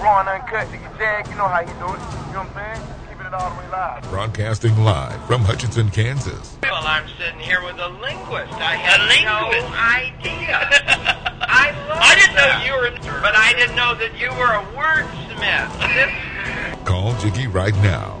Raw and uncut, nigga. Jag, you know how you do it. You know what I'm saying? Keeping it all the way live. Broadcasting live from Hutchinson, Kansas. Well, I'm sitting here with a linguist. I had no idea. I love I didn't know you were- But I didn't know that you were a wordsmith. Call Jiggy right now.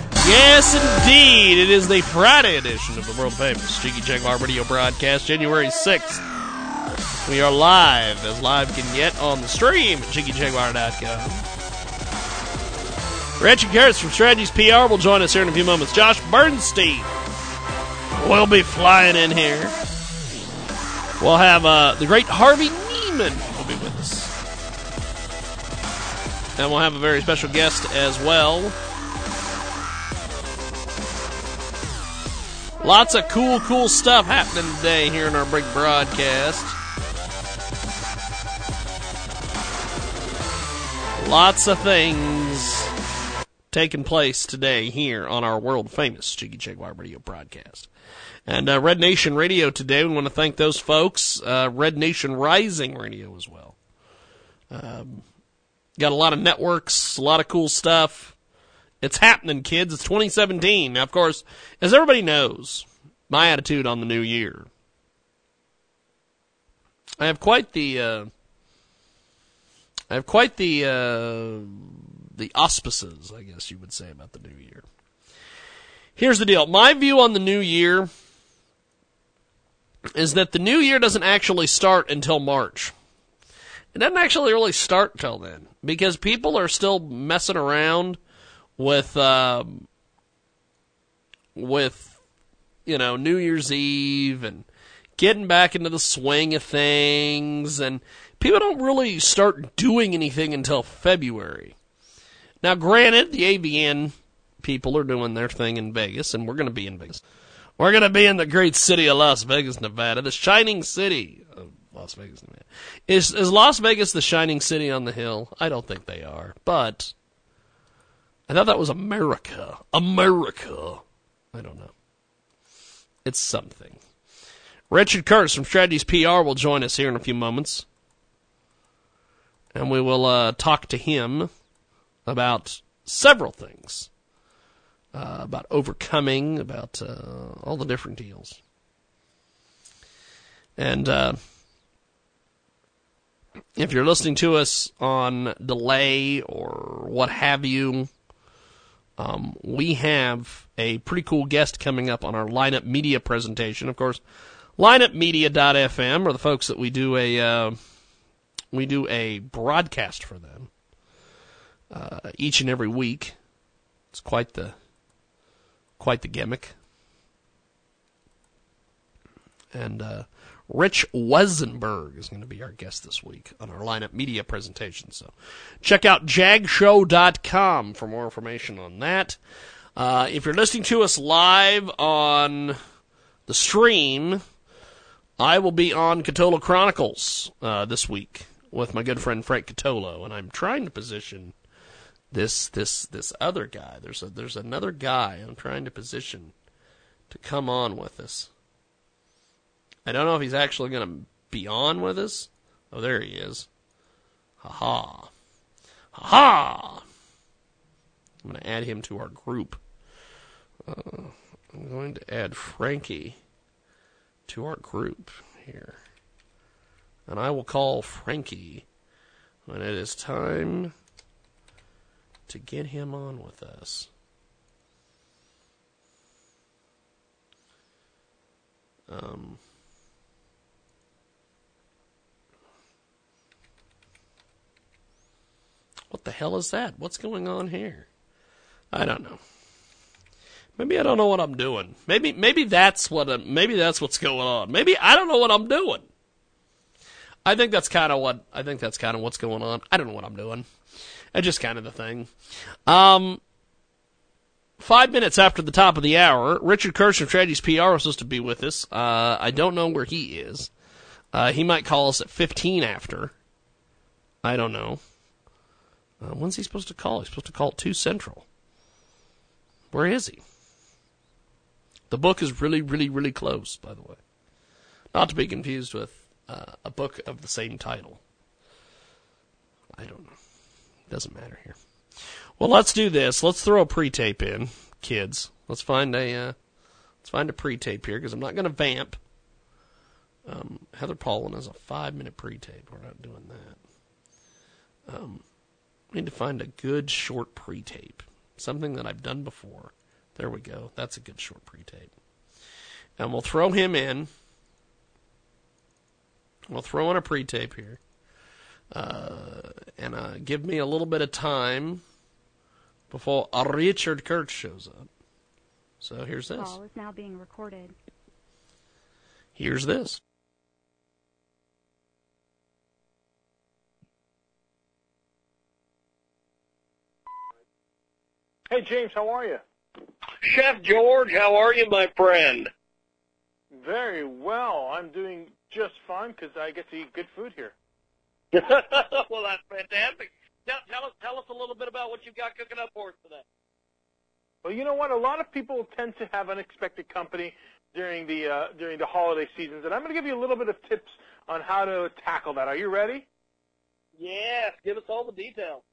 Yes, indeed. It is the Friday edition of the world famous Jiggy Jaguar radio broadcast, January 6th. We are live, as live can get, on the stream at jiggyjaguar.com. Richard Kurtz from Strategies PR will join us here in a few moments. Josh Bernstein will be flying in here. We'll have uh, the great Harvey Neiman will be with us. And we'll have a very special guest as well. Lots of cool, cool stuff happening today here in our big broadcast. Lots of things taking place today here on our world famous Jiggy Jaguar radio broadcast. And uh, Red Nation Radio today, we want to thank those folks. Uh, Red Nation Rising Radio as well. Um, got a lot of networks, a lot of cool stuff. It's happening, kids. It's 2017. Now, of course, as everybody knows, my attitude on the new year. I have quite the, uh, I have quite the, uh, the auspices, I guess you would say, about the new year. Here's the deal. My view on the new year is that the new year doesn't actually start until March. It doesn't actually really start till then because people are still messing around with um, with you know New Year's Eve and getting back into the swing of things, and people don't really start doing anything until February. Now, granted, the AVN people are doing their thing in Vegas, and we're going to be in Vegas. We're going to be in the great city of Las Vegas, Nevada, the shining city of Las Vegas, Nevada. Is is Las Vegas the shining city on the hill? I don't think they are, but I thought that was America. America. I don't know. It's something. Richard Kurtz from Strategies PR will join us here in a few moments. And we will uh, talk to him about several things. Uh, about overcoming, about uh, all the different deals. And uh, if you're listening to us on delay or what have you, um, we have a pretty cool guest coming up on our lineup media presentation. Of course, lineupmedia.fm are the folks that we do a uh, we do a broadcast for them uh, each and every week. It's quite the quite the gimmick. And uh, Rich Wesenberg is going to be our guest this week on our lineup media presentation. So check out jagshow.com for more information on that. Uh, if you're listening to us live on the stream, I will be on Cotolo Chronicles uh, this week with my good friend Frank Cotolo, and I'm trying to position this this this other guy. There's a there's another guy I'm trying to position to come on with us. I don't know if he's actually going to be on with us. Oh, there he is. Ha ha. Ha ha. I'm going to add him to our group. Uh, I'm going to add Frankie to our group here. And I will call Frankie when it is time to get him on with us. Um, what the hell is that? What's going on here? I don't know. Maybe I don't know what I'm doing. Maybe maybe that's what I'm, maybe that's what's going on. Maybe I don't know what I'm doing. I think that's kind of what I think that's kind of what's going on. I don't know what I'm doing. It's just kind of the thing. Um, five minutes after the top of the hour, Richard Kurtz from Strategies PR was supposed to be with us. Uh, I don't know where he is. Uh, he might call us at 15 after. I don't know. Uh, when's he supposed to call? He's supposed to call at 2 Central. Where is he? The book is really, really, really close, by the way. Not to be confused with uh, a book of the same title. I don't know. It Doesn't matter here. Well, let's do this. Let's throw a pre-tape in, kids. Let's find a uh, let's find a pre-tape here because I'm not going to vamp. Um, Heather Paulin is a five-minute pre-tape. We're not doing that. Um, we need to find a good short pre-tape, something that I've done before. There we go. That's a good short pre-tape. And we'll throw him in. We'll throw in a pre-tape here uh, and uh, give me a little bit of time before Richard Kurtz shows up. So here's this. Call is now being recorded. Here's this. Hey, James, how are you? Chef George, how are you, my friend? Very well. I'm doing just fine because I get to eat good food here. well, that's fantastic. Tell, tell us tell us a little bit about what you've got cooking up for us today. Well, you know what? A lot of people tend to have unexpected company during the uh, during the holiday seasons, and I'm going to give you a little bit of tips on how to tackle that. Are you ready? Yes, give us all the details.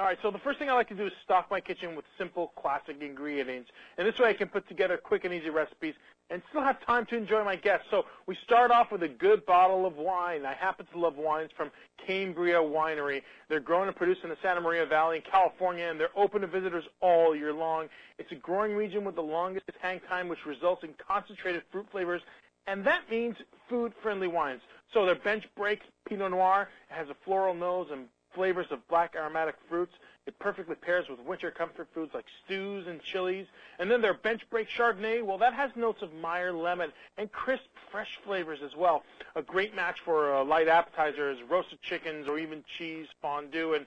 All right, so the first thing I like to do is stock my kitchen with simple, classic ingredients. And this way I can put together quick and easy recipes and still have time to enjoy my guests. So we start off with a good bottle of wine. I happen to love wines from Cambria Winery. They're grown and produced in the Santa Maria Valley in California, and they're open to visitors all year long. It's a growing region with the longest hang time, which results in concentrated fruit flavors, and that means food-friendly wines. So their bench break Pinot Noir has a floral nose and flavors of black aromatic fruits. It perfectly pairs with winter comfort foods like stews and chilies. And then their Benchbreak Chardonnay, well, that has notes of Meyer lemon and crisp, fresh flavors as well. A great match for uh, light appetizers, roasted chickens, or even cheese fondue. And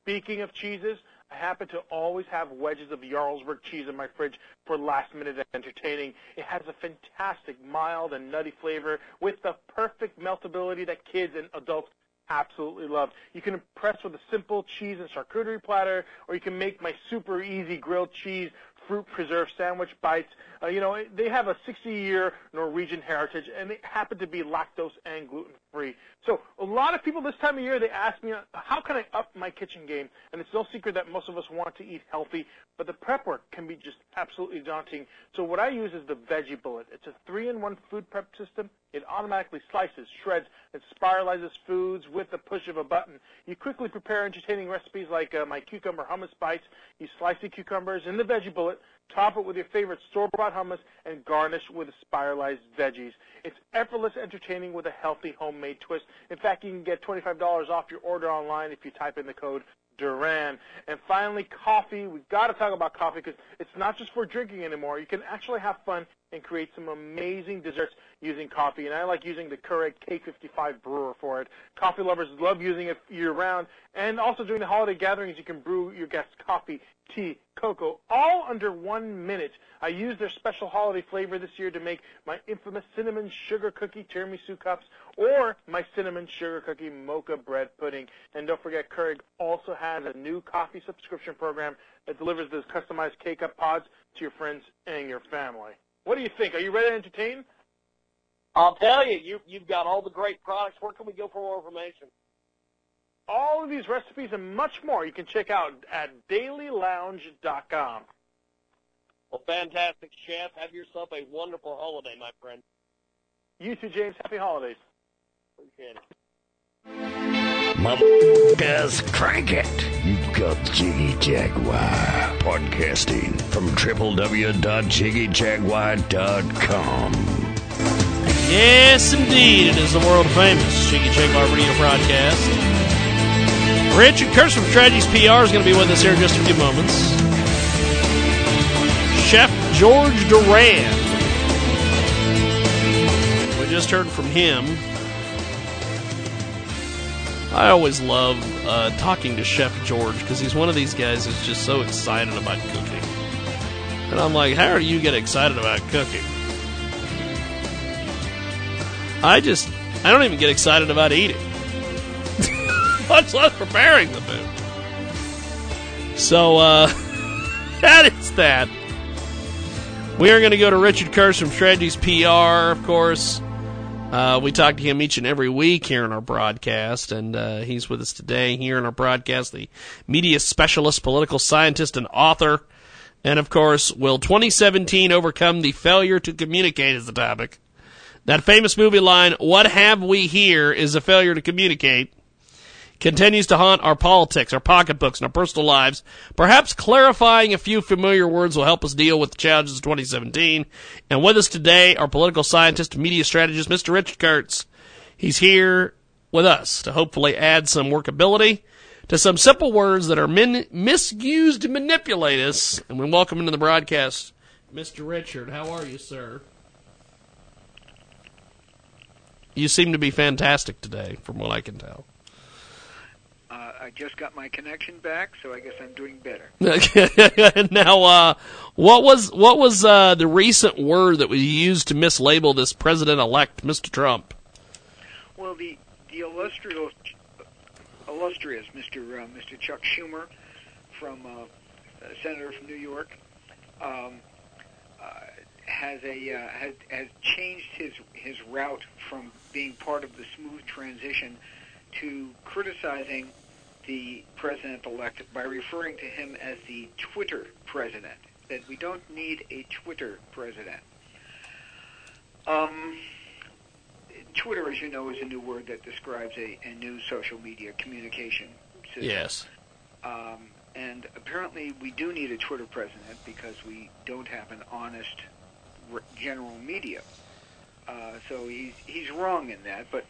speaking of cheeses, I happen to always have wedges of Jarlsberg cheese in my fridge for last minute entertaining. It has a fantastic mild and nutty flavor with the perfect meltability that kids and adults absolutely love. You can impress with a simple cheese and charcuterie platter, or you can make my super easy grilled cheese fruit preserve sandwich bites. Uh, you know, they have a 60-year Norwegian heritage, and they happen to be lactose and gluten-free. So a lot of people this time of year, they ask me, how can I up my kitchen game? And it's no secret that most of us want to eat healthy, but the prep work can be just absolutely daunting. So what I use is the Veggie Bullet. It's a three-in-one food prep system. It automatically slices, shreds, and spiralizes foods with the push of a button. You quickly prepare entertaining recipes like uh, my cucumber hummus bites. You slice the cucumbers in the Veggie Bullet, top it with your favorite store-bought hummus, and garnish with spiralized veggies. It's effortless entertaining with a healthy homemade twist. In fact, you can get $25 off your order online if you type in the code Duran. And finally, coffee. We've got to talk about coffee because it's not just for drinking anymore. You can actually have fun and create some amazing desserts using coffee. And I like using the Keurig K55 brewer for it. Coffee lovers love using it year round. And also during the holiday gatherings, you can brew your guests coffee tea, cocoa, all under one minute. I used their special holiday flavor this year to make my infamous cinnamon sugar cookie tiramisu cups or my cinnamon sugar cookie mocha bread pudding. And don't forget, Keurig also has a new coffee subscription program that delivers those customized K-Cup pods to your friends and your family. What do you think? Are you ready to entertain? I'll tell you, you you've got all the great products. Where can we go for more information? All of these recipes and much more you can check out at dailylounge.com. Well, fantastic, Chef. Have yourself a wonderful holiday, my friend. You too, James. Happy holidays. Appreciate it. Motherfuckers, crank it. You've got Jiggy Jaguar podcasting from www.jiggyjaguar.com. Yes, indeed. It is the world famous Jiggy Jaguar radio broadcast. Richard Kurtz from Strategies PR is going to be with us here in just a few moments. Chef George Duran. We just heard from him. I always love uh, talking to Chef George because he's one of these guys that's just so excited about cooking. And I'm like, how do you get excited about cooking? I just, I don't even get excited about eating, much less preparing the food. So, uh, that is that. We are going to go to Richard Kurtz from Strategies PR, of course. Uh, we talk to him each and every week here in our broadcast, and uh, he's with us today here in our broadcast, the media specialist, political scientist, and author. And of course, will 2017 overcome the failure to communicate is the topic. That famous movie line, What Have We Here, is a failure to communicate, continues to haunt our politics, our pocketbooks, and our personal lives. Perhaps clarifying a few familiar words will help us deal with the challenges of 2017. And with us today, our political scientist and media strategist, Mr. Richard Kurtz. He's here with us to hopefully add some workability to some simple words that are min- misused to manipulate us. And we welcome into the broadcast, Mr. Richard. How are you, sir? You seem to be fantastic today, from what I can tell. I just got my connection back, so I guess I'm doing better. now, uh, what was what was uh, the recent word that was used to mislabel this president-elect, Mr. Trump? Well, the the illustrious, illustrious Mr. Uh, Mr. Chuck Schumer, from uh, a senator from New York, um, uh, has a uh, has has changed his his route from being part of the smooth transition to criticizing the president-elect by referring to him as the Twitter president. That we don't need a Twitter president. Um, Twitter, as you know, is a new word that describes a, a new social media communication system. Yes. Um, and apparently, we do need a Twitter president because we don't have an honest general media. Uh, so he's he's wrong in that. But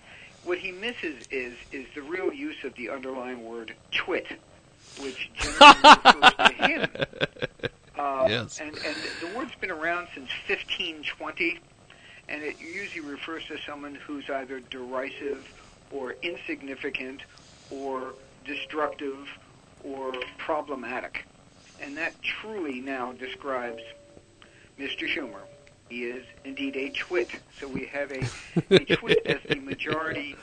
what he misses is is the real use of the underlying word twit, which generally refers to him. Uh, Yes. And and the word's been around since 1520, and it usually refers to someone who's either derisive or insignificant or destructive or problematic. And that truly now describes Mr. Schumer. He is indeed a twit. So we have a, a twit as the majority,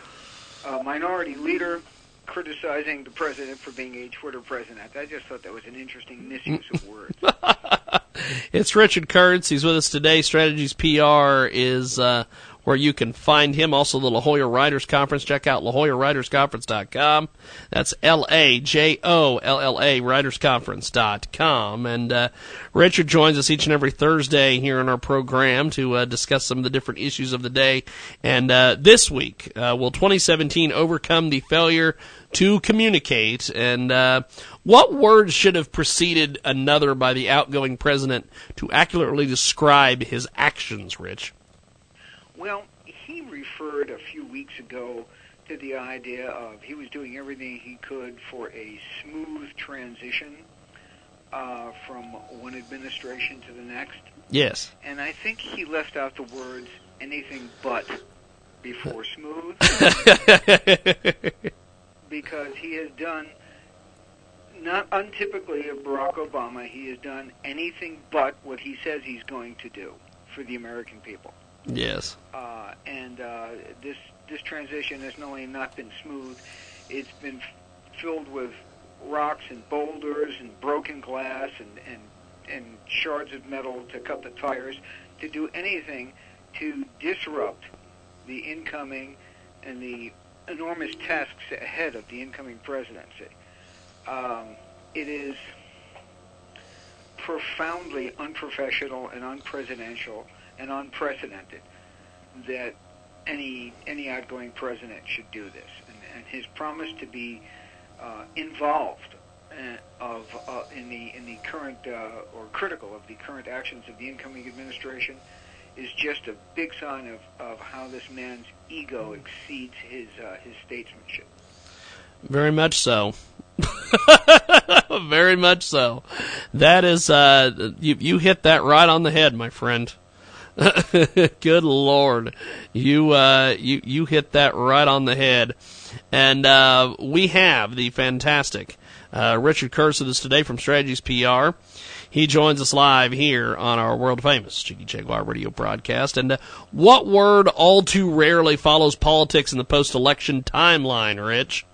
uh, minority leader criticizing the president for being a Twitter president. I just thought that was an interesting misuse of words. It's Richard Kurtz. He's with us today. Strategies PR is uh, where you can find him. Also, the La Jolla Writers Conference. Check out LaJollaWritersConference.com. That's L A J O L L A WritersConference.com. And uh, Richard joins us each and every Thursday here on our program to uh, discuss some of the different issues of the day. And uh, this week, uh, will 2017 overcome the failure to communicate? And uh, what words should have preceded another by the outgoing president to accurately describe his actions, Rich? Well, he referred a few weeks ago to the idea of he was doing everything he could for a smooth transition uh, from one administration to the next. Yes. And I think he left out the words anything but before smooth because he has done not untypically of Barack Obama, he has done anything but what he says he's going to do for the American people. Yes. Uh, and uh, this this transition has not only not been smooth, it's been filled with rocks and boulders and broken glass and, and and shards of metal to cut the tires, to do anything to disrupt the incoming and the enormous tasks ahead of the incoming presidency. Um, it is profoundly unprofessional and unpresidential and unprecedented that any any outgoing president should do this. And, and his promise to be uh, involved uh, of uh, in the in the current uh, or critical of the current actions of the incoming administration is just a big sign of, of how this man's ego exceeds his uh, his statesmanship. Very much so. Very much so. That is, uh, you, you hit that right on the head, my friend. Good Lord. You, uh, you, you hit that right on the head. And, uh, we have the fantastic, uh, Richard Kurtz with us today from Strategies PR. He joins us live here on our world famous Jiggy Jaguar radio broadcast. And uh, what word all too rarely follows politics in the post election timeline, Rich?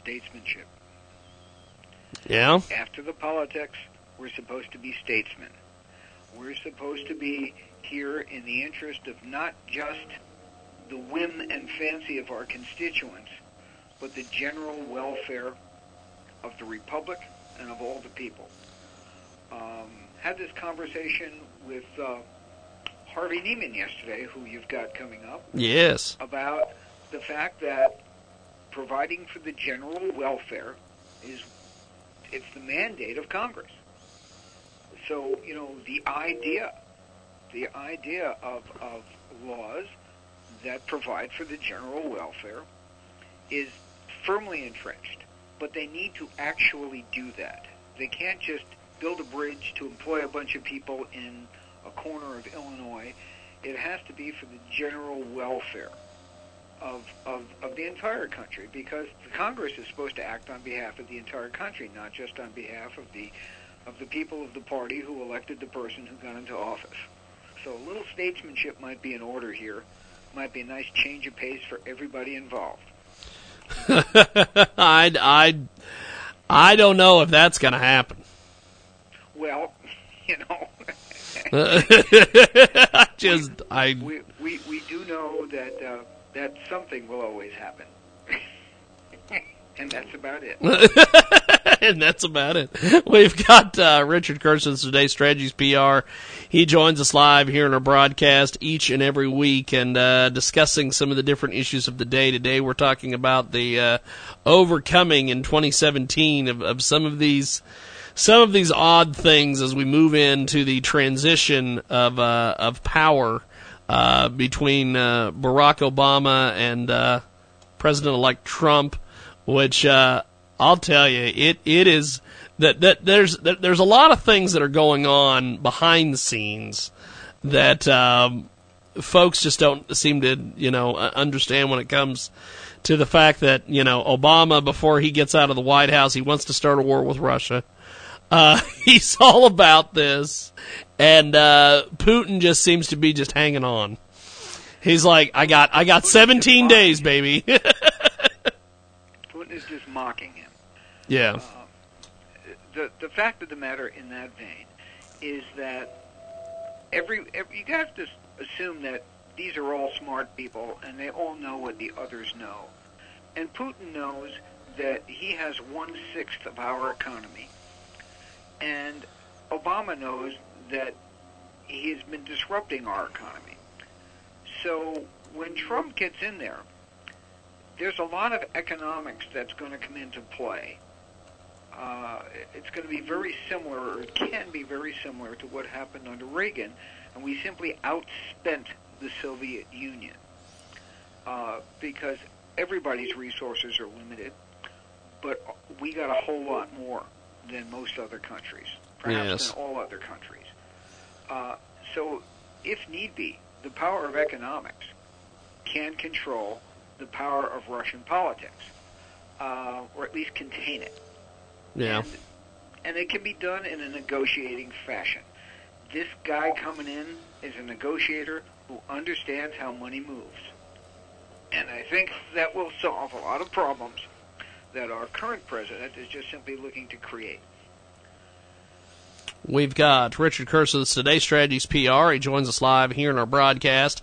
Statesmanship. Yeah? After the politics, we're supposed to be statesmen. We're supposed to be here in the interest of not just the whim and fancy of our constituents, but the general welfare of the republic and of all the people. Um, had this conversation with uh, Harvey Neiman yesterday, who you've got coming up. Yes. About the fact that providing for the general welfare is it's the mandate of Congress. So you know the idea, the idea of of laws that provide for the general welfare is firmly entrenched, but they need to actually do that. They can't just build a bridge to employ a bunch of people in a corner of Illinois. It has to be for the general welfare of, of, of the entire country because the Congress is supposed to act on behalf of the entire country, not just on behalf of the of the people of the party who elected the person who got into office. So a little statesmanship might be in order here. Might be a nice change of pace for everybody involved. I, I, I don't know if that's going to happen. Well, you know, I just I we, we we do know that uh, that something will always happen, and that's about it. and that's about it. We've got uh, Richard Kirsten today, Strategies PR. He joins us live here in our broadcast each and every week and uh, discussing some of the different issues of the day. Today we're talking about the uh, overcoming in 2017 of, of some of these some of these odd things as we move into the transition of uh, of power uh, between uh, Barack Obama and uh, President-elect Trump, which uh, I'll tell you, it it is that that there's that there's a lot of things that are going on behind the scenes that um, folks just don't seem to you know understand when it comes to the fact that you know Obama before he gets out of the White House he wants to start a war with Russia. Uh, he's all about this, and uh, Putin just seems to be just hanging on. He's like, I got, I got 17 days, baby. Is just mocking him. yeah, Uh, the the fact of the matter in that vein is that every, every you have to assume that these are all smart people and they all know what the others know, and Putin knows that he has one sixth of our economy, and Obama knows that he has been disrupting our economy. So when Trump gets in there, there's a lot of economics that's going to come into play. Uh, it's going to be very similar, or it can be very similar to what happened under Reagan, and we simply outspent the Soviet Union uh, because everybody's resources are limited, but we got a whole lot more than most other countries, perhaps Yes. than all other countries. Uh, so, if need be, the power of economics can control the power of Russian politics, uh, or at least contain it. Yeah. and it can be done in a negotiating fashion. This guy coming in is a negotiator who understands how money moves. And I think that will solve a lot of problems that our current president is just simply looking to create. We've got Richard the Today Strategies PR. He joins us live here in our broadcast.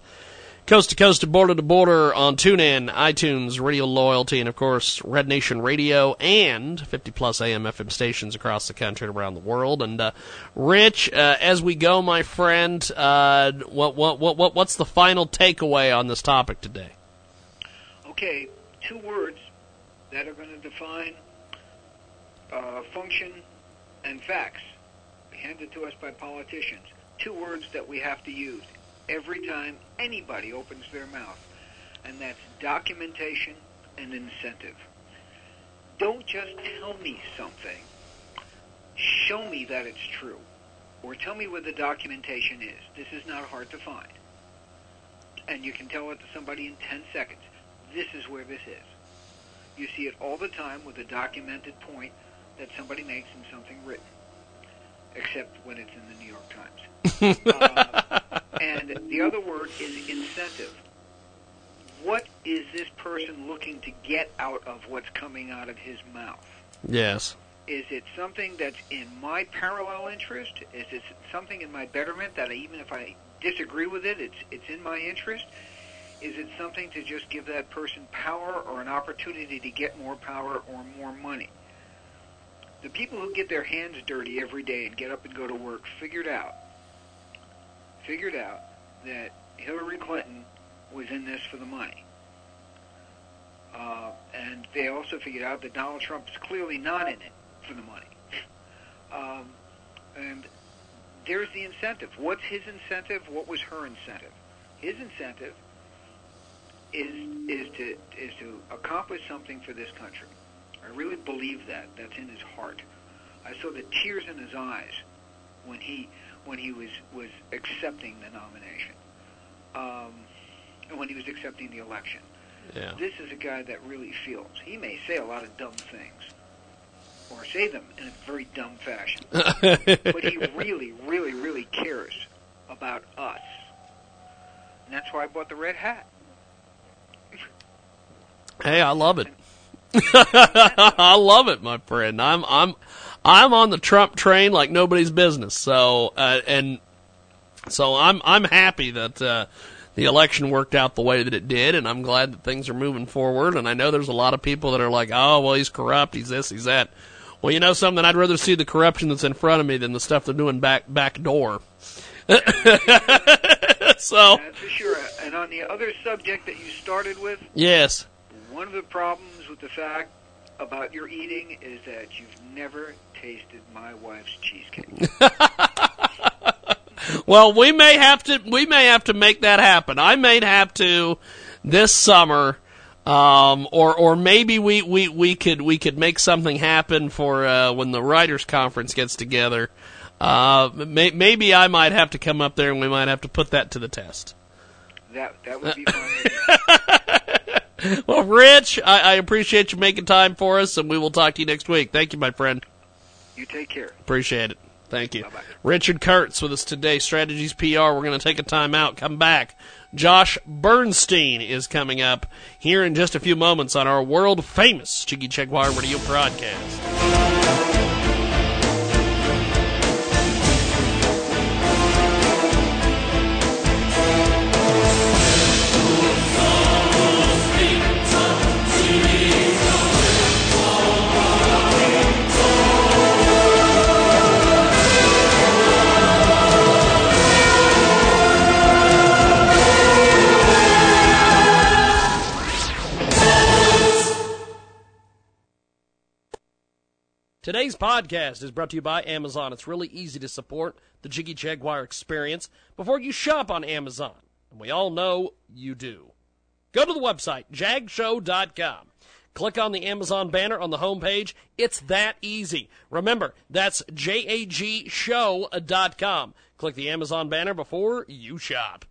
Coast to coast and border to border on TuneIn, iTunes, Radio Loyalty, and of course, Red Nation Radio and 50 plus AM FM stations across the country and around the world. And, uh, Rich, uh, as we go, my friend, uh, what, what, what, what, what's the final takeaway on this topic today? Okay, two words that are going to define uh, function and facts handed to us by politicians. Two words that we have to use every time anybody opens their mouth, and that's documentation and incentive. Don't just tell me something. Show me that it's true. Or tell me where the documentation is. This is not hard to find. And you can tell it to somebody in 10 seconds. This is where this is. You see it all the time with a documented point that somebody makes in something written, except when it's in the New York Times. uh, and the other word is incentive. What is this person looking to get out of what's coming out of his mouth? Yes. Is it something that's in my parallel interest? Is it something in my betterment that I, even if I disagree with it, it's it's in my interest? Is it something to just give that person power or an opportunity to get more power or more money? The people who get their hands dirty every day and get up and go to work figured out figured out that Hillary Clinton was in this for the money. Uh, and they also figured out that Donald Trump is clearly not in it for the money. Um, and there's the incentive. What's his incentive? What was her incentive? His incentive is is to is to accomplish something for this country. I really believe that. That's in his heart. I saw the tears in his eyes when he when he was was accepting the nomination, um, and when he was accepting the election. Yeah. This is a guy that really feels. He may say a lot of dumb things, or say them in a very dumb fashion, but he really, really, really cares about us, and that's why I bought the red hat. Hey, I love it. I love it, my friend. I'm I'm I'm on the Trump train like nobody's business. So uh, and so I'm I'm happy that uh, the election worked out the way that it did, and I'm glad that things are moving forward. And I know there's a lot of people that are like, oh well, he's corrupt, he's this, he's that. Well, you know something, I'd rather see the corruption that's in front of me than the stuff they're doing back back door. so That's for sure. And on the other subject that you started with, yes, one of the problems with the fact about your eating is that you've never tasted my wife's cheesecake. well, we may have to we may have to make that happen. I may have to this summer, um, or or maybe we, we, we could we could make something happen for uh, when the writers conference gets together. Uh, may, maybe I might have to come up there, and we might have to put that to the test. That that would be fun. well, Rich, I, I appreciate you making time for us, and we will talk to you next week. Thank you, my friend. You take care. Appreciate it. Thank you. Bye-bye. Richard Kurtz with us today, Strategies PR. We're going to take a time out, come back. Josh Bernstein is coming up here in just a few moments on our world famous Jiggy Jaguar radio broadcast. Today's podcast is brought to you by Amazon. It's really easy to support the Jiggy Jaguar experience before you shop on Amazon. And we all know you do. Go to the website, jagshow.com. Click on the Amazon banner on the homepage. It's that easy. Remember, that's jagshow.com. Click the Amazon banner before you shop.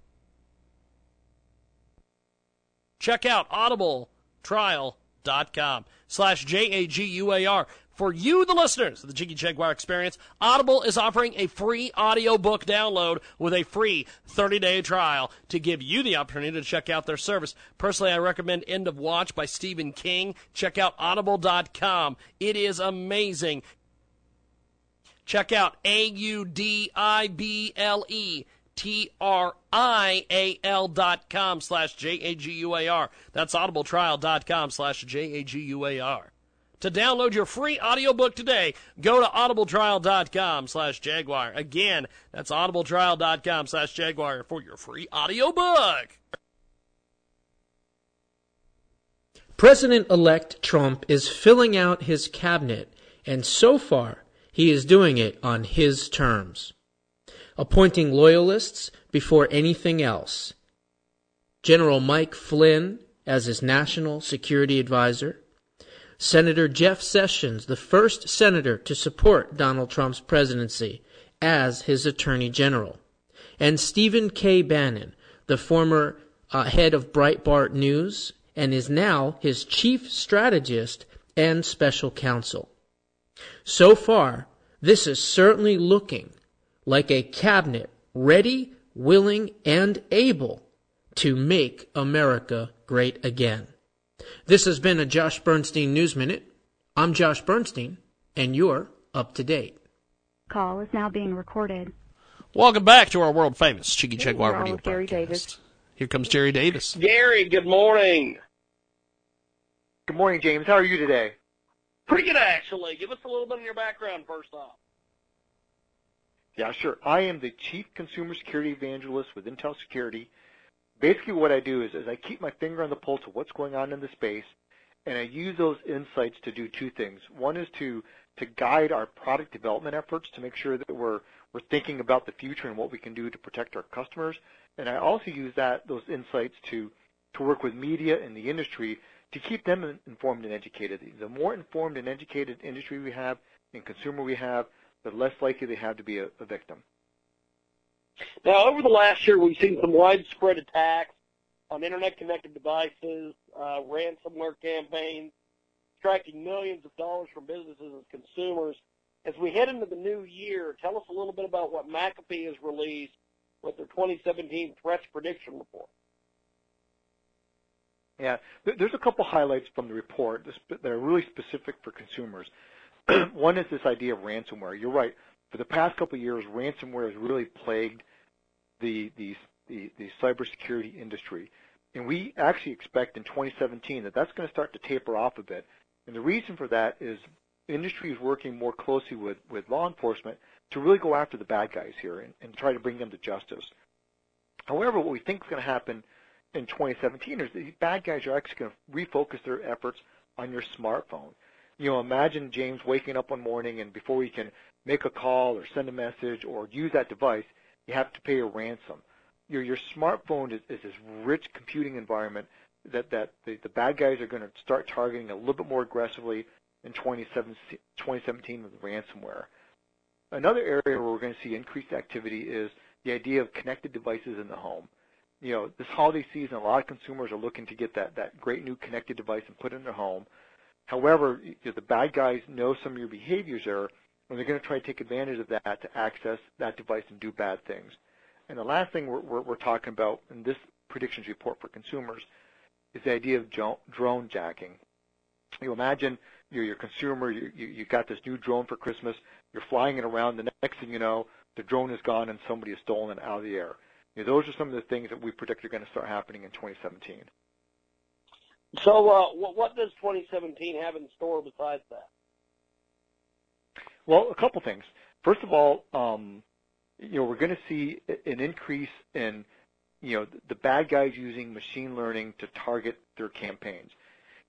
Check out audibletrial.com slash J-A-G-U-A-R For you, the listeners of the Jiggy Jaguar Experience, Audible is offering a free audiobook download with a free 30-day trial to give you the opportunity to check out their service. Personally, I recommend End of Watch by Stephen King. Check out audible.com. It is amazing. Check out A-U-D-I-B-L-E T-R-I-A-L dot com slash J-A-G-U-A-R. That's audibletrial.com slash J-A-G-U-A-R. To download your free audiobook today, go to audibletrial.com slash Jaguar. Again, that's audibletrial.com slash Jaguar for your free audiobook. President elect Trump is filling out his cabinet, and so far, he is doing it on his terms. Appointing loyalists before anything else. General Mike Flynn as his national security advisor. Senator Jeff Sessions, the first senator to support Donald Trump's presidency, as his attorney general. And Stephen K. Bannon, the former uh, head of Breitbart News and is now his chief strategist and special counsel. So far, this is certainly looking like a cabinet ready, willing, and able to make America great again. This has been a Josh Bernstein News Minute. I'm Josh Bernstein, and you're up to date. Call is now being recorded. Welcome back to our world famous Jiggy Jaguar You're radio Gary broadcast. Davis. Here comes Gary Davis. Gary, good morning. Good morning, James. How are you today? Pretty good, actually. Give us a little bit of your background first off. Yeah, sure. I am the Chief Consumer Security Evangelist with Intel Security. Basically, what I do is, is I keep my finger on the pulse of what's going on in the space, and I use those insights to do two things. One is to to guide our product development efforts to make sure that we're we're thinking about the future and what we can do to protect our customers. And I also use that those insights to to work with media and the industry to keep them informed and educated. The more informed and educated industry we have and consumer we have, the less likely they have to be a, a victim. Now, over the last year, we've seen some widespread attacks on internet-connected devices, uh, ransomware campaigns, extracting millions of dollars from businesses and consumers. As we head into the new year, tell us a little bit about what McAfee has released with their 2017 threats prediction report. Yeah, there's a couple highlights from the report that are really specific for consumers. One is this idea of ransomware. You're right. For the past couple of years, ransomware has really plagued the the the, the cybersecurity industry, and we actually expect in 2017 that that's going to start to taper off a bit. And the reason for that is industry is working more closely with law enforcement to really go after the bad guys here and, and try to bring them to justice. However, what we think is going to happen in 2017 is these bad guys are actually going to refocus their efforts on your smartphone. You know, imagine James waking up one morning and before he can make a call or send a message or use that device, you have to pay a ransom. Your your smartphone is, is this rich computing environment that that the, the bad guys are going to start targeting a little bit more aggressively in 2017, 2017 with ransomware. Another area where we're going to see increased activity is the idea of connected devices in the home. You know, this holiday season, a lot of consumers are looking to get that, that great new connected device and put it in their home. However, the bad guys know some of your behaviors there, and they're going to try to take advantage of that to access that device and do bad things. And the last thing we're, we're, we're talking about in this predictions report for consumers is the idea of drone jacking. You imagine you're your consumer, you, you, you got this new drone for Christmas, you're flying it around, the next thing you know, the drone is gone and somebody has stolen it out of the air. You know, those are some of the things that we predict are going to start happening in 2017. So, uh, what, what does 2017 have in store besides that? Well, a couple things. First of all, um, you know, we're going to see an increase in, you know, the bad guys using machine learning to target their campaigns.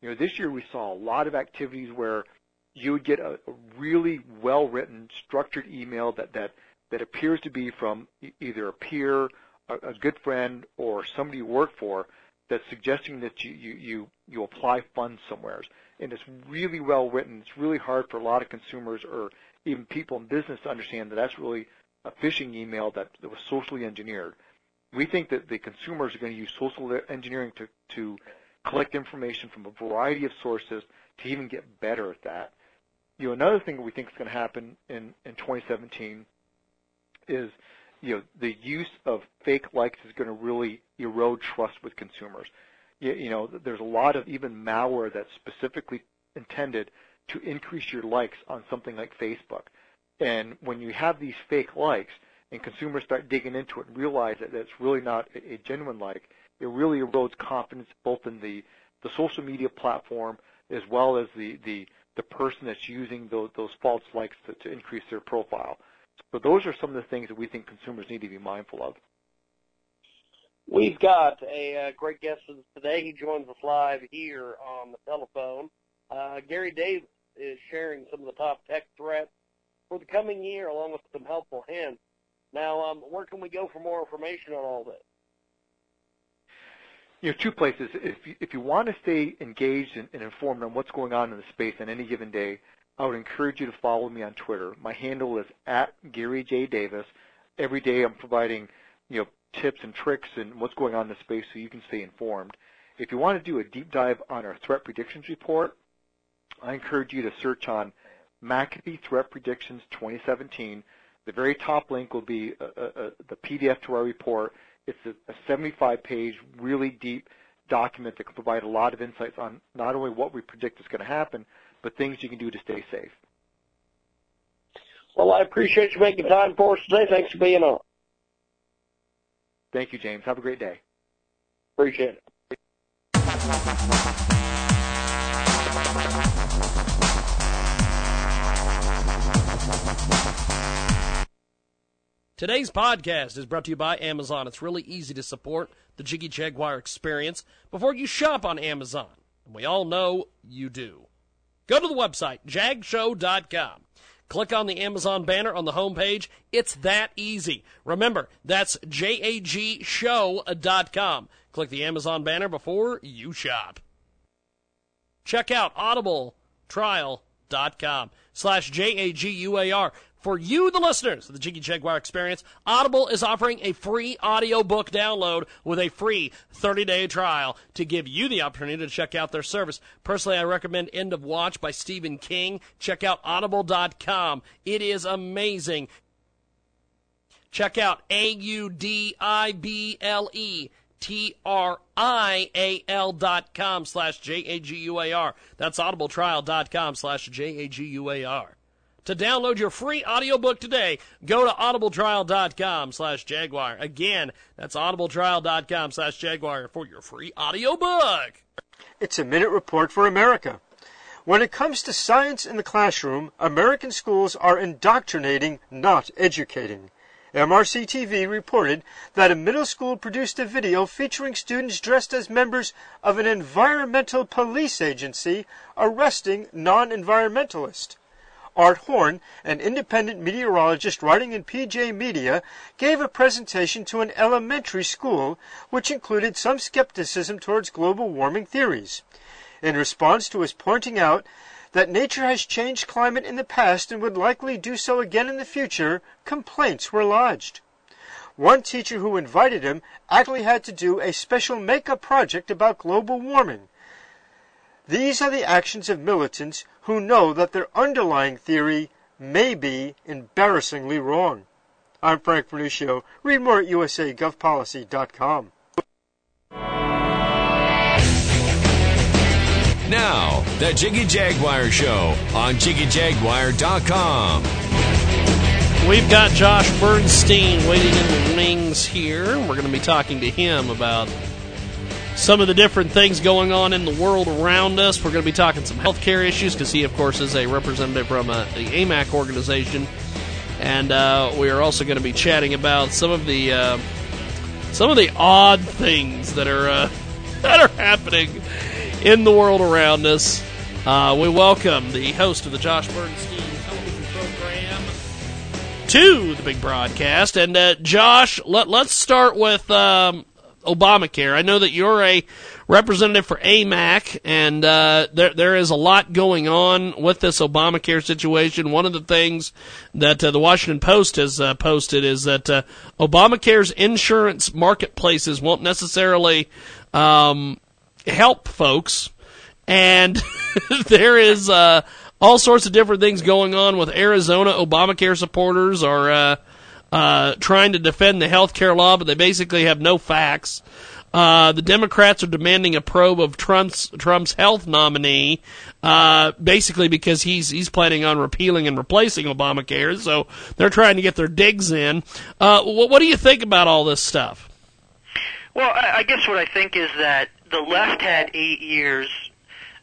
You know, this year we saw a lot of activities where you would get a, really well-written, structured email that that that appears to be from either a peer, a, a good friend, or somebody you work for that's suggesting that you you you, you apply funds somewhere. And it's really well written. It's really hard for a lot of consumers or even people in business to understand that that's really a phishing email that, that was socially engineered. We think that the consumers are going to use social engineering to, to collect information from a variety of sources to even get better at that. you know, another thing we think is going to happen in in 2017 is you know the use of fake likes is going to really erode trust with consumers. You, you know, there's a lot of even malware that's specifically intended to increase your likes on something like Facebook. And when you have these fake likes and consumers start digging into it and realize that it's really not a, genuine like, it really erodes confidence both in the, the social media platform as well as the, the, the person that's using those, those false likes to, to increase their profile. So those are some of the things that we think consumers need to be mindful of. We've got a uh, great guest with us today. He joins us live here on the telephone. Uh, Gary Davis is sharing some of the top tech threats for the coming year, along with some helpful hints. Now, um, where can we go for more information on all this? You know, two places. If you, if you want to stay engaged and, and informed on what's going on in the space on any given day, I would encourage you to follow me on Twitter. My handle is at Gary J Davis. Every day, I'm providing you know tips and tricks and what's going on in the space so you can stay informed. If you want to do a deep dive on our threat predictions report, I encourage you to search on McAfee Threat Predictions 2017. The very top link will be a, a, a, the PDF to our report. It's a 75-page, really deep document that can provide a lot of insights on not only what we predict is going to happen, but things you can do to stay safe. Well, I appreciate you making time for us today. Thanks for being on. Thank you, James. Have a great day. Appreciate it. Today's podcast is brought to you by Amazon. It's really easy to support the Jiggy Jaguar experience before you shop on Amazon. And we all know you do. Go to the website, jagshow.com. Click on the Amazon banner on the homepage. It's that easy. Remember, that's jagshow.com. Click the Amazon banner before you shop. Check out audibletrial.com slash J-A-G-U-A-R. For you, the listeners of the Jiggy Jaguar Experience, Audible is offering a free audiobook download with a free 30-day trial to give you the opportunity to check out their service. Personally, I recommend End of Watch by Stephen King. Check out audible.com. It is amazing. Check out A-U-D-I-B-L-E T-R-I-A-L dot com slash J-A-G-U-A-R. That's audibletrial.com slash J-A-G-U-A-R. To download your free audiobook today, go to audibletrial.com slash Jaguar. Again, that's audibletrial.com slash Jaguar for your free audiobook. It's a minute report for America. When it comes to science in the classroom, American schools are indoctrinating, not educating. MRC TV reported that a middle school produced a video featuring students dressed as members of an environmental police agency arresting non-environmentalists. Art Horn, an independent meteorologist writing in PJ Media, gave a presentation to an elementary school which included some skepticism towards global warming theories. In response to his pointing out that nature has changed climate in the past and would likely do so again in the future, complaints were lodged. One teacher who invited him actually had to do a special makeup project about global warming. These are the actions of militants who know that their underlying theory may be embarrassingly wrong. I'm Frank Vernuccio. Read more at usagovpolicy.com. Now, the Jiggy Jaguar Show on JiggyJaguar.com. We've got Josh Bernstein waiting in the wings here. We're going to be talking to him about some of the different things going on in the world around us. We're going to be talking some healthcare issues because he, of course, is a representative from uh, the AMAC organization, and uh, we are also going to be chatting about some of the uh, some of the odd things that are uh, that are happening in the world around us. Uh, we welcome the host of the Josh Bernstein television program to the big broadcast, and uh, Josh, let let's start with. Um, Obamacare. I know that you're a representative for AMAC, and uh, there there is a lot going on with this Obamacare situation. One of the things that uh, the Washington Post has uh, posted is that uh, Obamacare's insurance marketplaces won't necessarily um, help folks, and there is uh, all sorts of different things going on with Arizona. Obamacare supporters are uh, trying to defend the health care law, but they basically have no facts. Uh, the Democrats are demanding a probe of Trump's Trump's health nominee, uh, basically because he's he's planning on repealing and replacing Obamacare. So they're trying to get their digs in. Uh, what, what do you think about all this stuff? Well, I, I guess what I think is that the left had eight years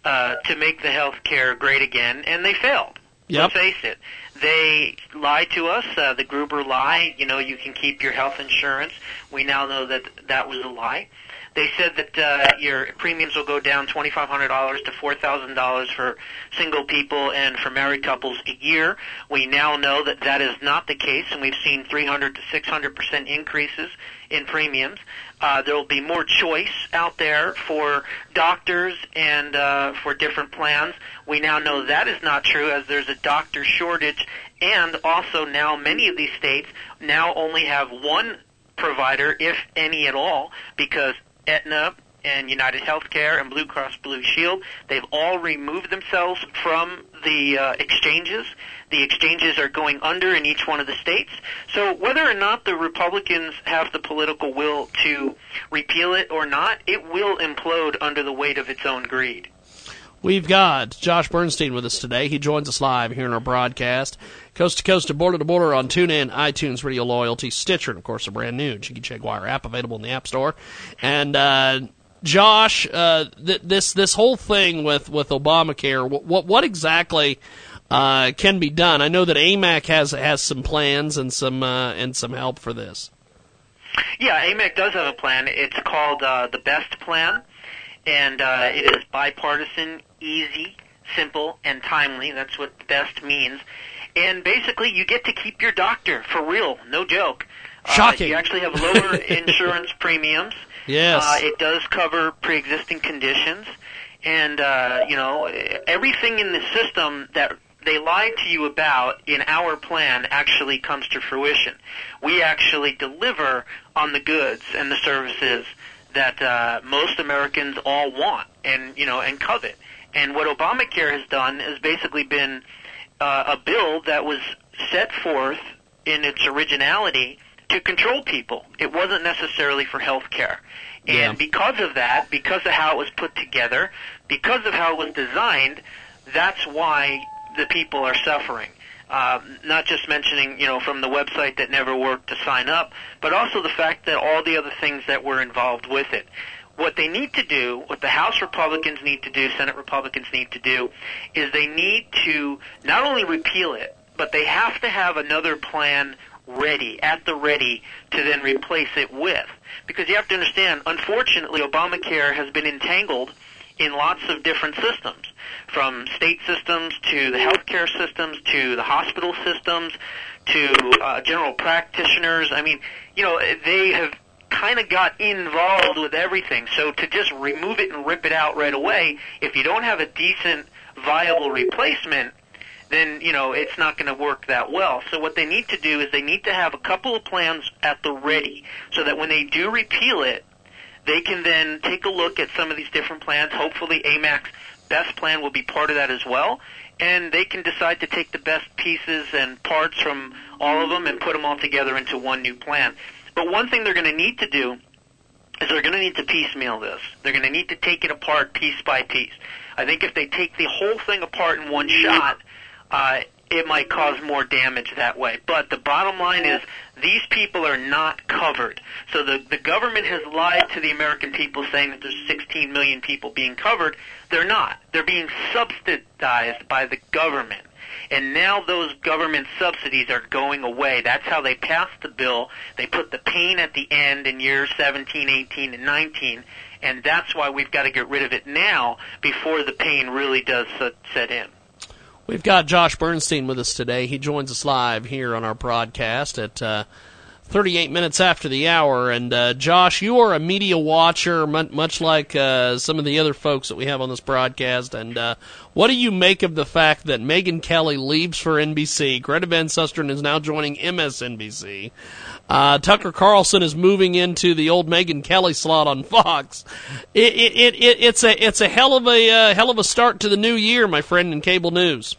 uh, to make the health care great again, and they failed. Yep. Let's face it. They lied to us. Uh, the Gruber lie. You know, you can keep your health insurance. We now know that that was a lie. They said that uh, your premiums will go down $2,500 to $4,000 for single people and for married couples a year. We now know that that is not the case, and we've seen 300 to 600 percent increases in premiums. Uh, there will be more choice out there for doctors and uh, for different plans. We now know that is not true as there's a doctor shortage, and also now many of these states now only have one provider, if any at all, because Aetna and United Healthcare and Blue Cross Blue Shield, they've all removed themselves from the uh, exchanges. The exchanges are going under in each one of the states. So whether or not the Republicans have the political will to repeal it or not, it will implode under the weight of its own greed. We've got Josh Bernstein with us today. He joins us live here in our broadcast, coast to coast and border to border on TuneIn, iTunes, Radio Loyalty, Stitcher, and of course the brand new Jiggy Jaguar app available in the App Store. And uh, Josh, uh, th- this this whole thing with with Obamacare, what what, what exactly uh, can be done? I know that AMAC has has some plans and some uh, and some help for this. Yeah, AMAC does have a plan. It's called uh, the Best Plan, and uh, it is bipartisan, easy, simple, and timely. That's what best means. And basically, you get to keep your doctor for real, no joke. Shocking. Uh, you actually have lower insurance premiums. Yes. Uh, it does cover pre-existing conditions, and uh, you know everything in the system that they lied to you about in our plan actually comes to fruition. We actually deliver on the goods and the services that uh, most Americans all want and you know and covet. And what Obamacare has done has basically been uh, a bill that was set forth in its originality to control people. It wasn't necessarily for health care. And Yeah. because of that, because of how it was put together, because of how it was designed, that's why the people are suffering. Um, not just mentioning, you know, from the website that never worked to sign up, but also the fact that all the other things that were involved with it. What they need to do, what the House Republicans need to do, Senate Republicans need to do, is they need to not only repeal it, but they have to have another plan ready, at the ready, to then replace it with. Because you have to understand, unfortunately, Obamacare has been entangled in lots of different systems, from state systems to the healthcare systems to the hospital systems to uh, general practitioners. I mean, you know, they have kind of got involved with everything. So to just remove it and rip it out right away, if you don't have a decent, viable replacement, then you know it's not going to work that well. So what they need to do is they need to have a couple of plans at the ready, so that when they do repeal it, they can then take a look at some of these different plans. Hopefully, AMAC's best plan will be part of that as well, and they can decide to take the best pieces and parts from all of them and put them all together into one new plan. But one thing they're going to need to do is they're going to need to piecemeal this. They're going to need to take it apart piece by piece. I think if they take the whole thing apart in one shot, uh, it might cause more damage that way. But the bottom line is these people are not covered. So the, the government has lied to the American people saying that there's 16 million people being covered. They're not. They're being subsidized by the government. And now those government subsidies are going away. That's how they passed the bill. They put the pain at the end in years 17, 18, and 19. And that's why we've got to get rid of it now before the pain really does set- in. We've got Josh Bernstein with us today. He joins us live here on our broadcast at uh, 38 minutes after the hour. And uh, Josh, you are a media watcher, mu- much like uh, some of the other folks that we have on this broadcast. And uh, what do you make of the fact that Megyn Kelly leaves for NBC? Greta Van Susteren is now joining MSNBC. Uh, Tucker Carlson is moving into the old Megyn Kelly slot on Fox. It, it, it, it, it's a it's a hell of a uh, hell of a start to the new year, my friend in cable news.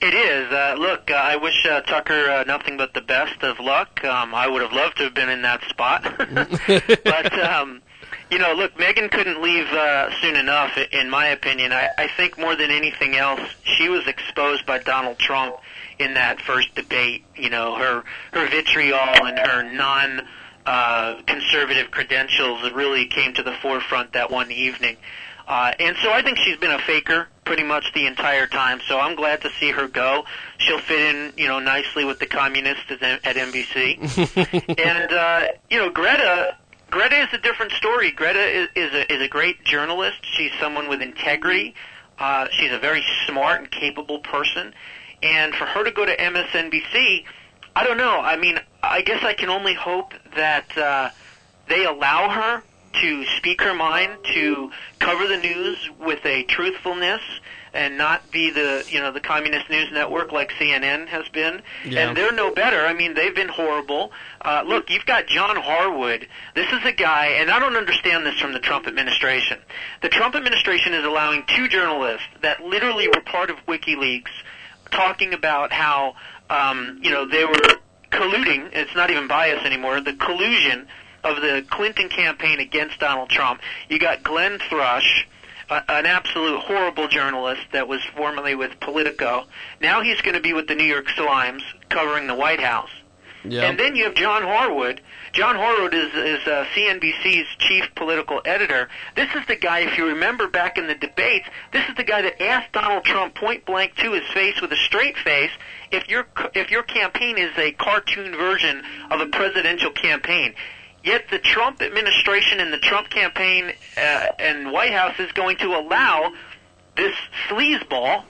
It is. Uh, look, uh, I wish uh, Tucker uh, nothing but the best of luck. Um, I would have loved to have been in that spot, but um, you know, look, Megyn couldn't leave uh, soon enough. In my opinion, I, I think more than anything else, she was exposed by Donald Trump in that first debate. You know, her her vitriol and her non uh, conservative credentials really came to the forefront that one evening. Uh, and so I think she's been a faker pretty much the entire time. So I'm glad to see her go. She'll fit in, you know, nicely with the communists at, at NBC. and uh, you know, Greta. Greta is a different story. Greta is, is a is a great journalist. She's someone with integrity. Uh, she's a very smart and capable person. And for her to go to MSNBC, I don't know. I mean, I guess I can only hope that uh, they allow her to speak her mind, to cover the news with a truthfulness, and not be the you know the communist news network like CNN has been. Yeah. And they're no better. I mean, they've been horrible. Uh, look, you've got John Harwood. This is a guy, and I don't understand this from the Trump administration. The Trump administration is allowing two journalists that literally were part of WikiLeaks talking about how um, you know they were colluding. It's not even bias anymore. The collusion of the Clinton campaign against Donald Trump. You got Glenn Thrush, a, an absolute horrible journalist that was formerly with Politico. Now he's going to be with the New York Slimes covering the White House. Yeah. And then you have John Harwood. John Harwood is, is uh, CNBC's chief political editor. This is the guy, if you remember back in the debates, this is the guy that asked Donald Trump point blank to his face with a straight face if your if your campaign is a cartoon version of a presidential campaign. Yet the Trump administration and the Trump campaign uh, and White House is going to allow this sleazeball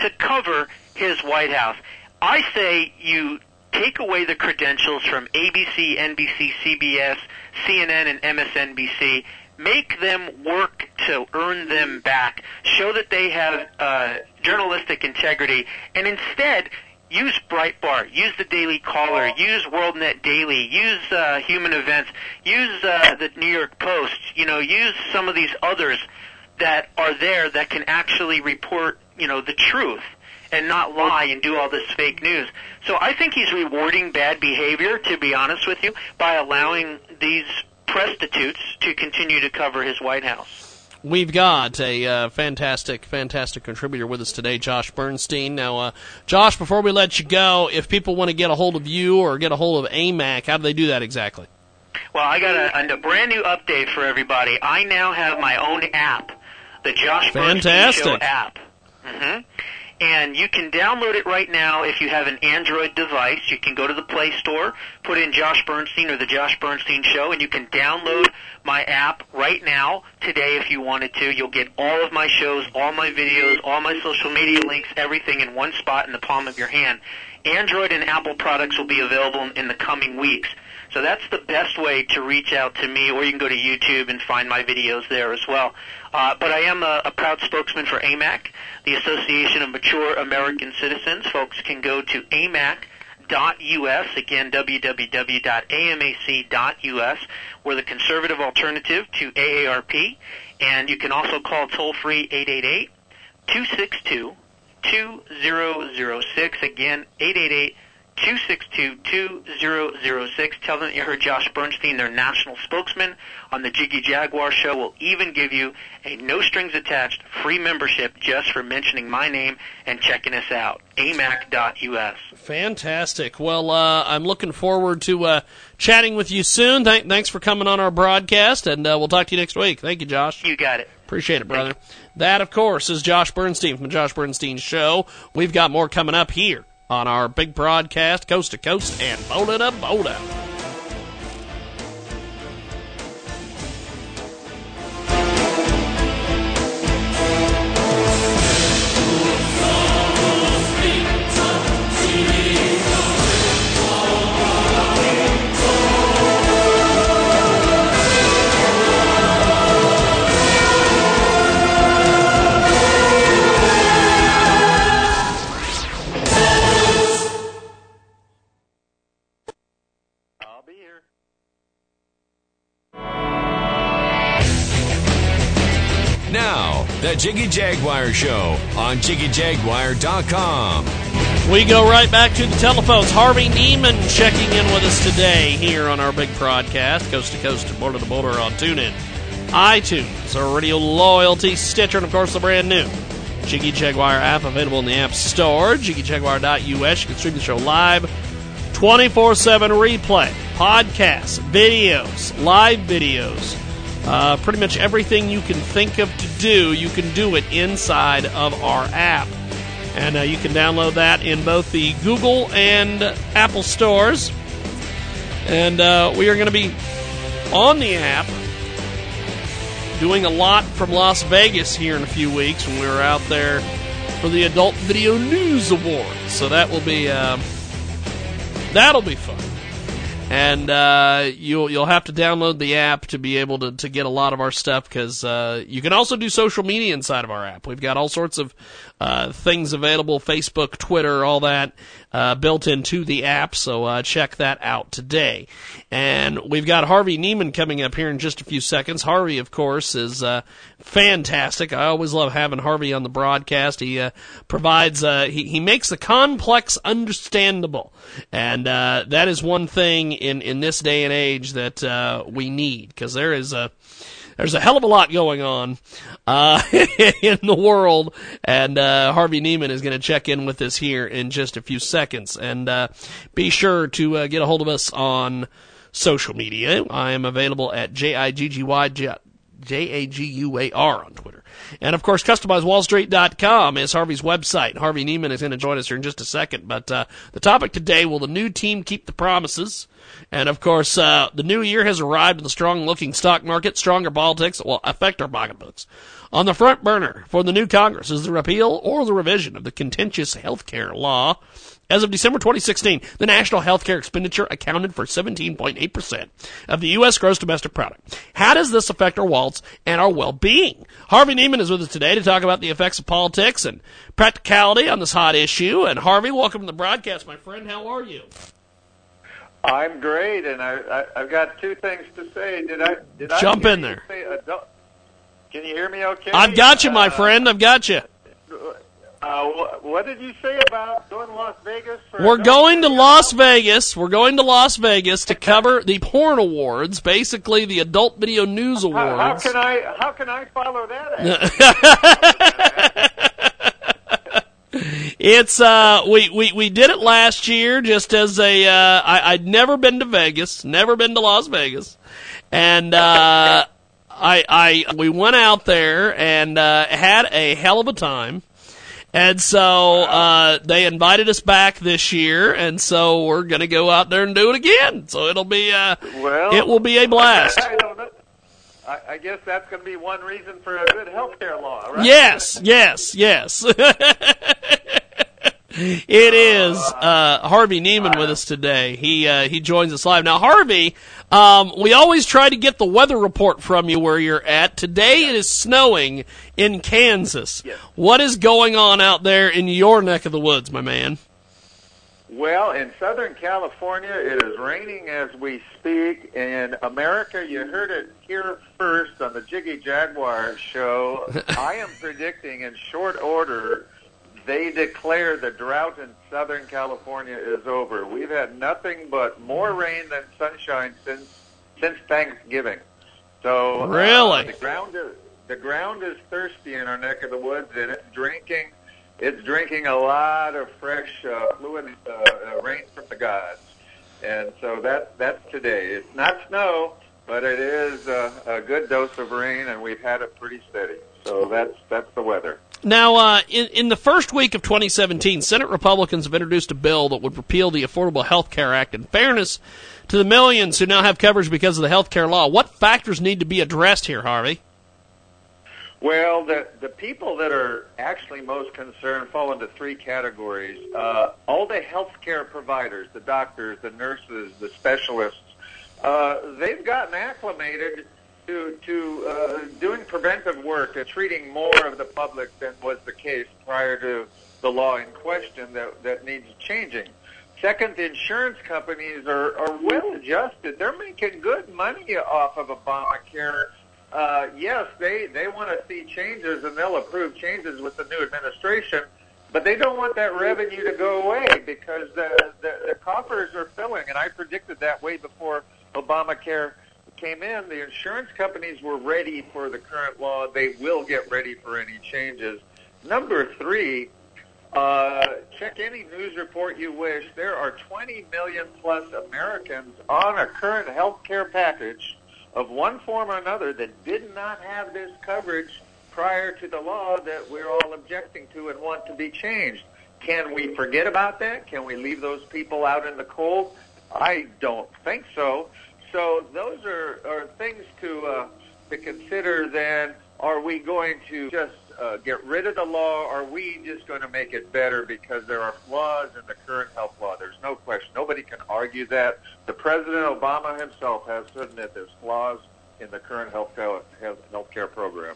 to cover his White House. I say you take away the credentials from ABC, NBC, CBS, CNN, and MSNBC. Make them work to earn them back. Show that they have uh, journalistic integrity, and instead use Breitbart, use the Daily Caller, use WorldNet Daily, use uh, Human Events, use uh, the New York Post. You know, use some of these others that are there that can actually report, you know, the truth and not lie and do all this fake news. So I think he's rewarding bad behavior, to be honest with you, by allowing these prostitutes to continue to cover his White House. We've got a uh, fantastic, fantastic contributor with us today, Josh Bernstein. Now, uh, Josh, before we let you go, if people want to get a hold of you or get a hold of AMAC, how do they do that exactly? Well, I got a, a brand new update for everybody. I now have my own app, the Josh Bernstein Fantastic. Show app. hmm And you can download it right now if you have an Android device. You can go to the Play Store, put in Josh Bernstein or the Josh Bernstein Show, and you can download my app right now, today if you wanted to. You'll get all of my shows, all my videos, all my social media links, everything in one spot in the palm of your hand. Android and Apple products will be available in the coming weeks. So that's the best way to reach out to me, or you can go to YouTube and find my videos there as well. Uh, but I am a, a proud spokesman for AMAC, the Association of Mature American Citizens. Folks can go to amac.us, again, www.amac.us. We're the conservative alternative to AARP, and you can also call toll-free 888 262 2006. Again, 888 262-2006. Tell them that you heard Josh Bernstein, their national spokesman, on the Jiggy Jaguar show. Will even give you a no strings attached free membership just for mentioning my name and checking us out. amac.us. Fantastic. Well, uh, I'm looking forward to uh, chatting with you soon. Th- thanks for coming on our broadcast, and uh, we'll talk to you next week. Thank you, Josh. You got it. Appreciate it, brother. That, of course, is Josh Bernstein from the Josh Bernstein Show. We've got more coming up here on our big broadcast, coast to coast and boulder to boulder. The Jiggy Jaguar Show on JiggyJaguar.com. We go right back to the telephones. Harvey Neiman checking in with us today here on our big broadcast, coast to coast and border to border on TuneIn, iTunes, our radio loyalty, Stitcher, and of course the brand new Jiggy Jaguar app available in the App Store, jiggyjaguar.us. You can stream the show live, 24 7 replay, podcasts, videos, live videos. Uh, pretty much everything you can think of to do, you can do it inside of our app. And uh, you can download that in both the Google and Apple stores. And uh, we are going to be on the app doing a lot from Las Vegas here in a few weeks when we're out there for the Adult Video News Awards. So that will be uh, that'll be fun. And uh, you'll you'll have to download the app to be able to, to get a lot of our stuff because uh, you can also do social media inside of our app. We've got all sorts of uh, things available: Facebook, Twitter, all that uh, built into the app. So uh, check that out today. And we've got Harvey Neiman coming up here in just a few seconds. Harvey, of course, is uh, fantastic. I always love having Harvey on the broadcast. He uh, provides uh, he he makes the complex understandable, and uh, that is one thing in in this day and age that uh, we need because there is a there's a hell of a lot going on uh, in the world, and uh, Harvey Neiman is going to check in with us here in just a few seconds. And uh, be sure to uh, get a hold of us on social media. I am available at J I G G Y J A G U A R on Twitter. And of course, customizewallstreet.com is Harvey's website. Harvey Neiman is going to join us here in just a second. But uh, the topic today will the new team keep the promises? And of course, uh, the new year has arrived with the strong looking stock market, stronger politics will affect our pocketbooks. On the front burner for the new Congress is the repeal or the revision of the contentious health care law. As of December 2016, the national healthcare expenditure accounted for 17.8% of the U.S. gross domestic product. How does this affect our wallets and our well-being? Harvey Neiman is with us today to talk about the effects of politics and practicality on this hot issue. And Harvey, welcome to the broadcast, my friend. How are you? I'm great, and I, I I've got two things to say. Did I did Jump hear in there. Can you hear me? Okay. I've got you, my Uh, friend. I've got you. Uh, what did you say about going to Las Vegas? We're going to? Las Vegas. We're going to Las Vegas to cover the porn awards, basically the Adult Video News How, how Awards. can I how can I follow that? It's uh we, we we did it last year just as a uh I, I'd never been to Vegas, never been to Las Vegas. And uh I I we went out there and uh had a hell of a time. And so uh they invited us back this year and so we're going to go out there and do it again. So it'll be uh Well, it will be a blast. I don't know. I, I guess that's going to be one reason for a good health care law, right? Yes, yes, yes. it is uh, Harvey Neiman with us today. He uh, he joins us live now. Harvey, um, we always try to get the weather report from you where you're at. Today it is snowing in Kansas. What is going on out there in your neck of the woods, my man? Well, in Southern California, it is raining as we speak. In America, you heard it here first on the Jiggy Jaguar show. I am predicting in short order they declare the drought in Southern California is over. We've had nothing but more rain than sunshine since since Thanksgiving. So uh, Really? the ground is the ground is thirsty in our neck of the woods, and it's drinking it's drinking a lot of fresh uh, fluid uh, uh, rain from the gods, and so that that's today. It's not snow, but it is uh, a good dose of rain, and we've had it pretty steady. So that's that's the weather. Now, uh, in, in the first week of 2017, Senate Republicans have introduced a bill that would repeal the Affordable Health Care Act. In fairness to the millions who now have coverage because of the health care law, what factors need to be addressed here, Harvey? Well, the the people that are actually most concerned fall into three categories. Uh, all the healthcare providers, the doctors, the nurses, the specialists, uh, they've gotten acclimated to to uh, doing preventive work and treating more of the public than was the case prior to the law in question that that needs changing. Second, the insurance companies are, are well adjusted. They're making good money off of Obamacare uh, yes, they they want to see changes, and they'll approve changes with the new administration. But they don't want that revenue to go away because the, the the coffers are filling, and I predicted that way before Obamacare came in. The insurance companies were ready for the current law. They will get ready for any changes. Number three, uh, check any news report you wish. There are 20 million plus Americans on a current health care package of one form or another that did not have this coverage prior to the law that we're all objecting to and want to be changed. Can we forget about that? Can we leave those people out in the cold? I don't think so. So those are, are things to uh, to consider. Then, are we going to just uh, get rid of the law? Or are we just going to make it better because there are flaws in the current health law? There's no question. Nobody can argue that. The President Obama himself has said that there's flaws in the current health health care program.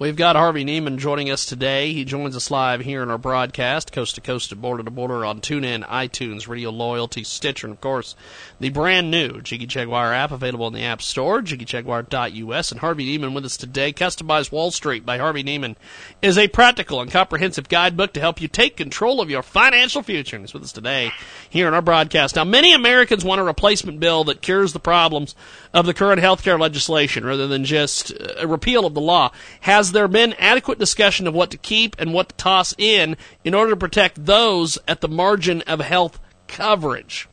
We've got Harvey Neiman joining us today. He joins us live here in our broadcast, coast to coast and border to border on TuneIn, iTunes, Radio Loyalty, Stitcher, and of course, the brand new Jiggy Jaguar app available in the App Store, jiggyjaguar.us. And Harvey Neiman with us today. Customized Wall Street by Harvey Neiman is a practical and comprehensive guidebook to help you take control of your financial future. And he's with us today here in our broadcast. Now, many Americans want a replacement bill that cures the problems of the current health care legislation rather than just a repeal of the law. Has has there been adequate discussion of what to keep and what to toss in in order to protect those at the margin of health coverage?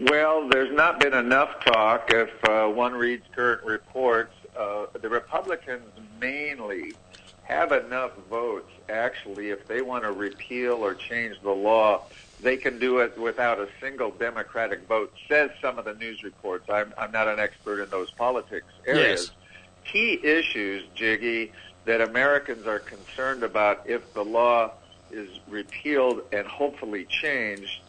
Well, there's not been enough talk. If uh, one reads current reports, uh, the Republicans mainly have enough votes, actually, if they want to repeal or change the law, they can do it without a single Democratic vote, says some of the news reports. I'm, I'm not an expert in those politics areas. Yes key issues, Jiggy, that Americans are concerned about if the law is repealed and hopefully changed.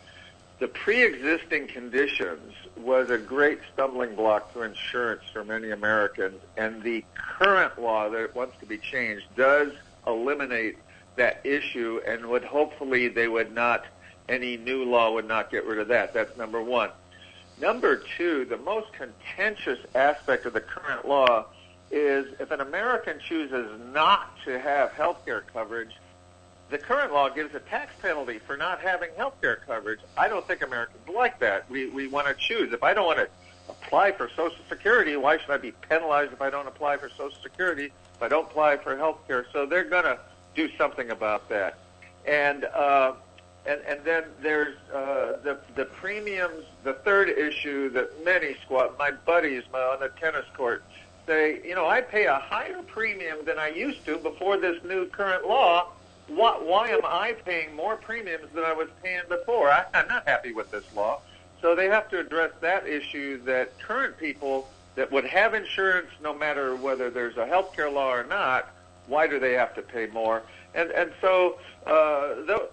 The pre-existing conditions was a great stumbling block to insurance for many Americans, and the current law that wants to be changed does eliminate that issue and would hopefully they would not, any new law would not get rid of that. That's number one. Number two, the most contentious aspect of the current law is if an American chooses not to have health care coverage, the current law gives a tax penalty for not having health care coverage. I don't think Americans like that. We, we want to choose. If I don't want to apply for Social Security, why should I be penalized if I don't apply for Social Security, if I don't apply for health care? So they're going to do something about that. And, uh, and, and then there's uh, the, the premiums, the third issue that many squat, my buddies my, on the tennis court, say, you know, I pay a higher premium than I used to before this new current law. What, why am I paying more premiums than I was paying before? I, I'm not happy with this law. So they have to address that issue that current people that would have insurance no matter whether there's a health care law or not, why do they have to pay more? And, and so, uh, though,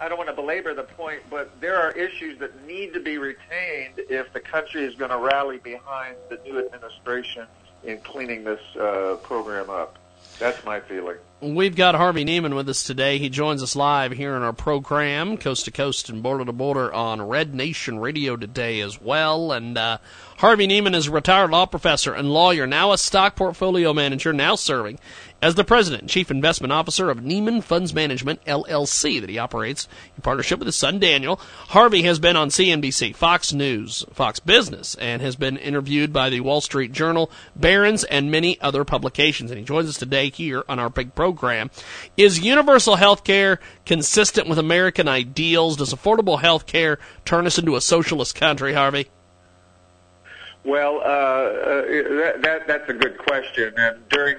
I don't want to belabor the point, but there are issues that need to be retained if the country is going to rally behind the new administration in cleaning this uh, program up. That's my feeling. We've got Harvey Neiman with us today. He joins us live here in our program, coast to coast and border to border, on Red Nation Radio today as well. And uh, Harvey Neiman is a retired law professor and lawyer, now a stock portfolio manager, now serving as the president and chief investment officer of Neiman Funds Management LLC that he operates in partnership with his son Daniel. Harvey has been on CNBC, Fox News, Fox Business, and has been interviewed by the Wall Street Journal, Barron's, and many other publications. And he joins us today here on our big program. Is universal health care consistent with American ideals? Does affordable health care turn us into a socialist country, Harvey? Well, uh, uh, that, that, that's a good question. And during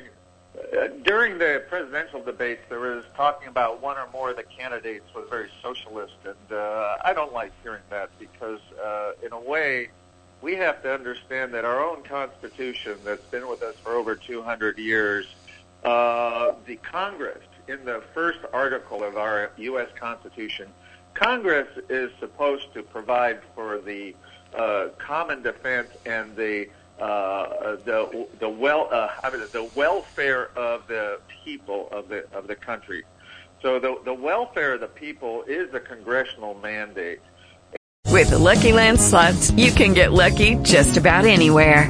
during the presidential debates, there was talking about one or more of the candidates was very socialist, and uh, I don't like hearing that because, uh, in a way, we have to understand that our own Constitution, that's been with us for over 200 years, uh, the Congress, in the first article of our U.S. Constitution, Congress is supposed to provide for the uh, common defense and the uh, the the well uh, I mean, the welfare of the people of the of the country. So the the welfare of the people is a congressional mandate. With the Lucky Land slots, you can get lucky just about anywhere.